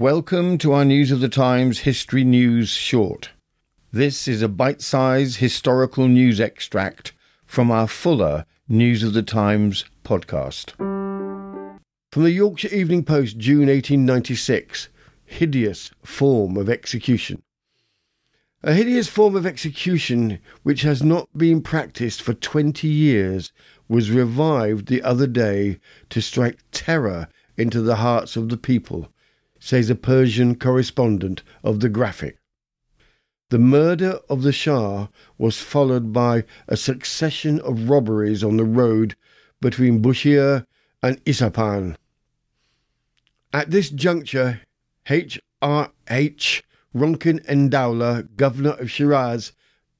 Welcome to our News of the Times History News Short. This is a bite sized historical news extract from our fuller News of the Times podcast. From the Yorkshire Evening Post, June 1896 Hideous Form of Execution. A hideous form of execution which has not been practised for twenty years was revived the other day to strike terror into the hearts of the people, says a Persian correspondent of the Graphic. The murder of the Shah was followed by a succession of robberies on the road between Bushire and Isfahan. At this juncture, H. R. H. Ronkin Endowla, governor of Shiraz,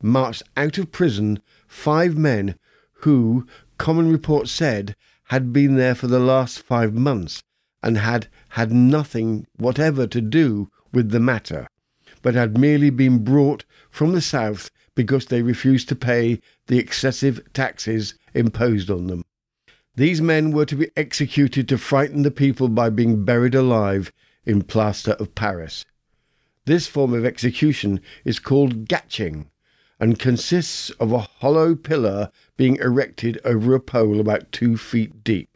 marched out of prison five men who, common report said, had been there for the last five months and had had nothing whatever to do with the matter, but had merely been brought from the south because they refused to pay the excessive taxes imposed on them. These men were to be executed to frighten the people by being buried alive in plaster of Paris. This form of execution is called gatching and consists of a hollow pillar being erected over a pole about two feet deep,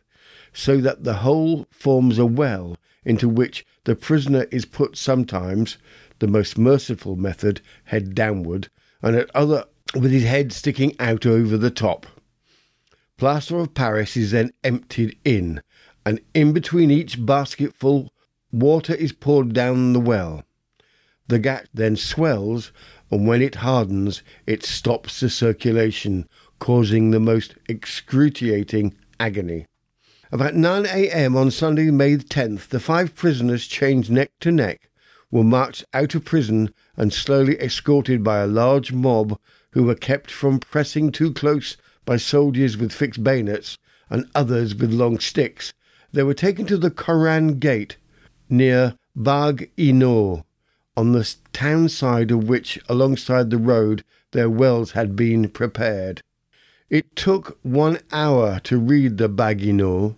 so that the whole forms a well into which the prisoner is put sometimes, the most merciful method, head downward, and at other with his head sticking out over the top. Plaster of Paris is then emptied in, and in between each basketful water is poured down the well. The gatch then swells, and when it hardens, it stops the circulation, causing the most excruciating agony. About 9 a.m. on Sunday, May 10th, the five prisoners, chained neck to neck, were marched out of prison and slowly escorted by a large mob who were kept from pressing too close by soldiers with fixed bayonets and others with long sticks. They were taken to the Koran Gate near Bagh i on the town side of which, alongside the road, their wells had been prepared. It took one hour to read the Bagh i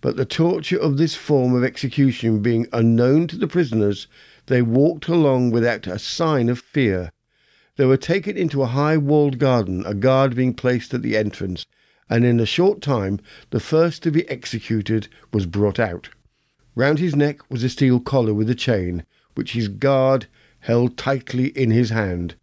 but the torture of this form of execution being unknown to the prisoners, they walked along without a sign of fear. They were taken into a high walled garden, a guard being placed at the entrance, and in a short time the first to be executed was brought out. Round his neck was a steel collar with a chain, which his guard held tightly in his hand.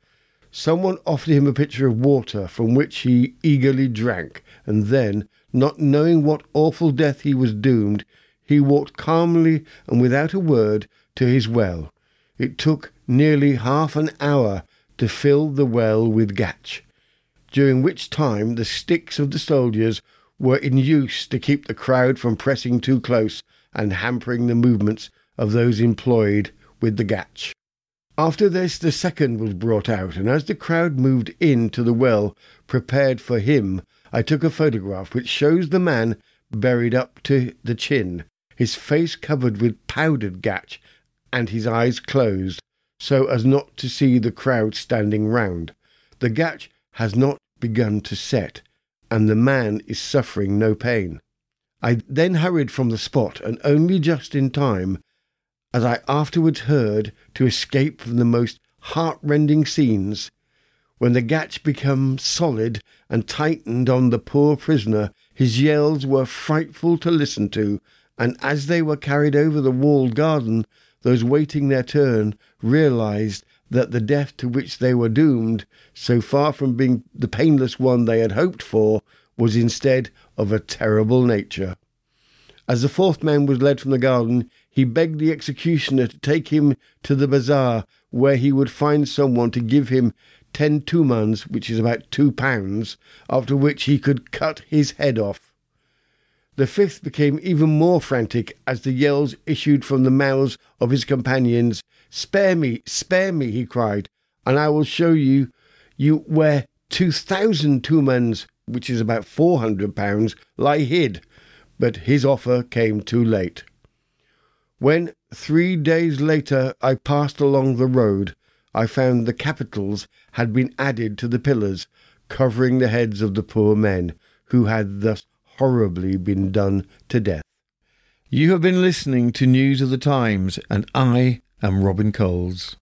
Someone offered him a pitcher of water, from which he eagerly drank, and then, not knowing what awful death he was doomed, he walked calmly and without a word to his well. It took nearly half an hour to fill the well with gatch, during which time the sticks of the soldiers were in use to keep the crowd from pressing too close and hampering the movements of those employed with the gatch. After this, the second was brought out, and as the crowd moved in to the well prepared for him, I took a photograph which shows the man buried up to the chin, his face covered with powdered gatch, and his eyes closed, so as not to see the crowd standing round. The gatch has not begun to set, and the man is suffering no pain. I then hurried from the spot, and only just in time as I afterwards heard, to escape from the most heart-rending scenes. When the gatch became solid and tightened on the poor prisoner, his yells were frightful to listen to, and as they were carried over the walled garden, those waiting their turn realized that the death to which they were doomed, so far from being the painless one they had hoped for, was instead of a terrible nature. As the fourth man was led from the garden, he begged the executioner to take him to the bazaar, where he would find someone to give him ten tumans, which is about two pounds, after which he could cut his head off. The fifth became even more frantic as the yells issued from the mouths of his companions. Spare me, spare me, he cried, and I will show you you where two thousand tumans, which is about four hundred pounds, lie hid. But his offer came too late. When, three days later, I passed along the road, I found the capitals had been added to the pillars, covering the heads of the poor men, who had thus horribly been done to death. You have been listening to News of the Times, and I am Robin Coles.